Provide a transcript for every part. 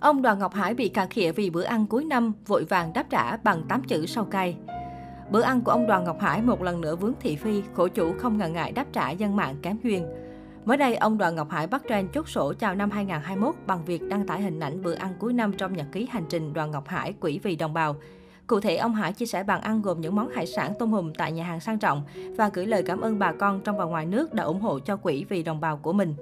Ông Đoàn Ngọc Hải bị cà khịa vì bữa ăn cuối năm, vội vàng đáp trả bằng 8 chữ sau cay. Bữa ăn của ông Đoàn Ngọc Hải một lần nữa vướng thị phi, khổ chủ không ngần ngại đáp trả dân mạng kém duyên. Mới đây, ông Đoàn Ngọc Hải bắt trend chốt sổ chào năm 2021 bằng việc đăng tải hình ảnh bữa ăn cuối năm trong nhật ký hành trình Đoàn Ngọc Hải quỹ vì đồng bào. Cụ thể, ông Hải chia sẻ bàn ăn gồm những món hải sản tôm hùm tại nhà hàng sang trọng và gửi lời cảm ơn bà con trong và ngoài nước đã ủng hộ cho quỹ vì đồng bào của mình.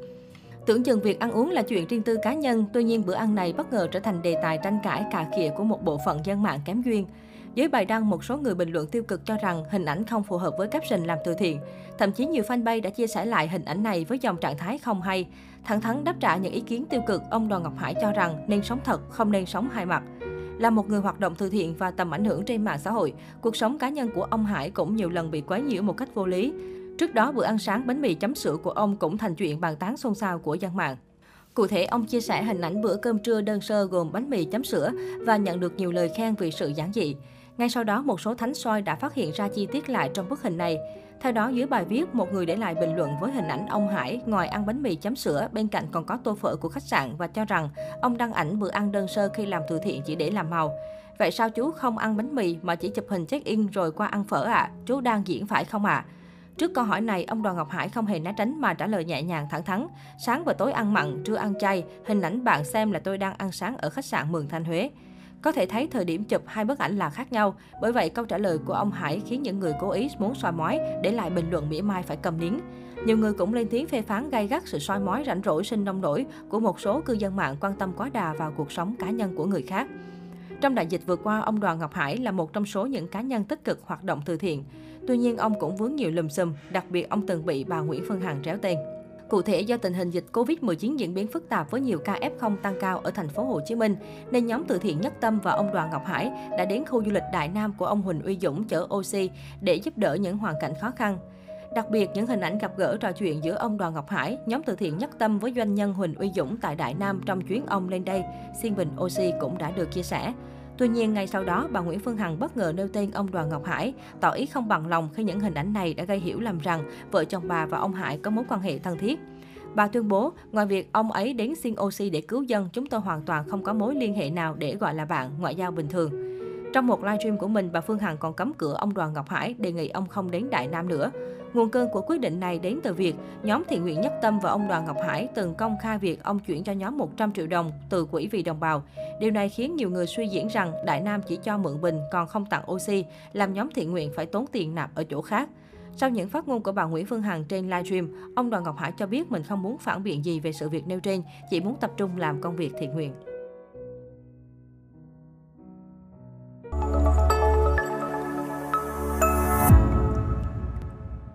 Tưởng chừng việc ăn uống là chuyện riêng tư cá nhân, tuy nhiên bữa ăn này bất ngờ trở thành đề tài tranh cãi cà khịa của một bộ phận dân mạng kém duyên. Dưới bài đăng, một số người bình luận tiêu cực cho rằng hình ảnh không phù hợp với caption làm từ thiện. Thậm chí nhiều fanpage đã chia sẻ lại hình ảnh này với dòng trạng thái không hay. Thẳng thắn đáp trả những ý kiến tiêu cực, ông Đoàn Ngọc Hải cho rằng nên sống thật, không nên sống hai mặt. Là một người hoạt động từ thiện và tầm ảnh hưởng trên mạng xã hội, cuộc sống cá nhân của ông Hải cũng nhiều lần bị quấy nhiễu một cách vô lý. Trước đó, bữa ăn sáng bánh mì chấm sữa của ông cũng thành chuyện bàn tán xôn xao của dân mạng. Cụ thể, ông chia sẻ hình ảnh bữa cơm trưa đơn sơ gồm bánh mì chấm sữa và nhận được nhiều lời khen vì sự giản dị. Ngay sau đó, một số thánh soi đã phát hiện ra chi tiết lại trong bức hình này. Theo đó, dưới bài viết, một người để lại bình luận với hình ảnh ông Hải, ngồi ăn bánh mì chấm sữa, bên cạnh còn có tô phở của khách sạn và cho rằng ông đăng ảnh bữa ăn đơn sơ khi làm từ thiện chỉ để làm màu. Vậy sao chú không ăn bánh mì mà chỉ chụp hình check-in rồi qua ăn phở ạ? À? Chú đang diễn phải không ạ? À? Trước câu hỏi này, ông Đoàn Ngọc Hải không hề né tránh mà trả lời nhẹ nhàng thẳng thắn. Sáng và tối ăn mặn, trưa ăn chay. Hình ảnh bạn xem là tôi đang ăn sáng ở khách sạn Mường Thanh Huế. Có thể thấy thời điểm chụp hai bức ảnh là khác nhau, bởi vậy câu trả lời của ông Hải khiến những người cố ý muốn soi mói để lại bình luận mỉa mai phải cầm nín. Nhiều người cũng lên tiếng phê phán gay gắt sự soi mói rảnh rỗi sinh nông nổi của một số cư dân mạng quan tâm quá đà vào cuộc sống cá nhân của người khác. Trong đại dịch vừa qua, ông Đoàn Ngọc Hải là một trong số những cá nhân tích cực hoạt động từ thiện. Tuy nhiên, ông cũng vướng nhiều lùm xùm, đặc biệt ông từng bị bà Nguyễn Phương Hằng tréo tên. Cụ thể do tình hình dịch Covid-19 diễn biến phức tạp với nhiều ca F0 tăng cao ở thành phố Hồ Chí Minh, nên nhóm từ thiện Nhất Tâm và ông Đoàn Ngọc Hải đã đến khu du lịch Đại Nam của ông Huỳnh Uy Dũng chở oxy để giúp đỡ những hoàn cảnh khó khăn. Đặc biệt, những hình ảnh gặp gỡ trò chuyện giữa ông Đoàn Ngọc Hải, nhóm từ thiện Nhất Tâm với doanh nhân Huỳnh Uy Dũng tại Đại Nam trong chuyến ông lên đây, xiên bình oxy cũng đã được chia sẻ. Tuy nhiên, ngay sau đó, bà Nguyễn Phương Hằng bất ngờ nêu tên ông Đoàn Ngọc Hải, tỏ ý không bằng lòng khi những hình ảnh này đã gây hiểu lầm rằng vợ chồng bà và ông Hải có mối quan hệ thân thiết. Bà tuyên bố, ngoài việc ông ấy đến xin oxy để cứu dân, chúng tôi hoàn toàn không có mối liên hệ nào để gọi là bạn, ngoại giao bình thường. Trong một livestream của mình, bà Phương Hằng còn cấm cửa ông Đoàn Ngọc Hải, đề nghị ông không đến Đại Nam nữa. Nguồn cơn của quyết định này đến từ việc nhóm thiện nguyện Nhất Tâm và ông Đoàn Ngọc Hải từng công khai việc ông chuyển cho nhóm 100 triệu đồng từ quỹ vì đồng bào. Điều này khiến nhiều người suy diễn rằng Đại Nam chỉ cho mượn bình còn không tặng oxy, làm nhóm thiện nguyện phải tốn tiền nạp ở chỗ khác. Sau những phát ngôn của bà Nguyễn Phương Hằng trên livestream, ông Đoàn Ngọc Hải cho biết mình không muốn phản biện gì về sự việc nêu trên, chỉ muốn tập trung làm công việc thiện nguyện.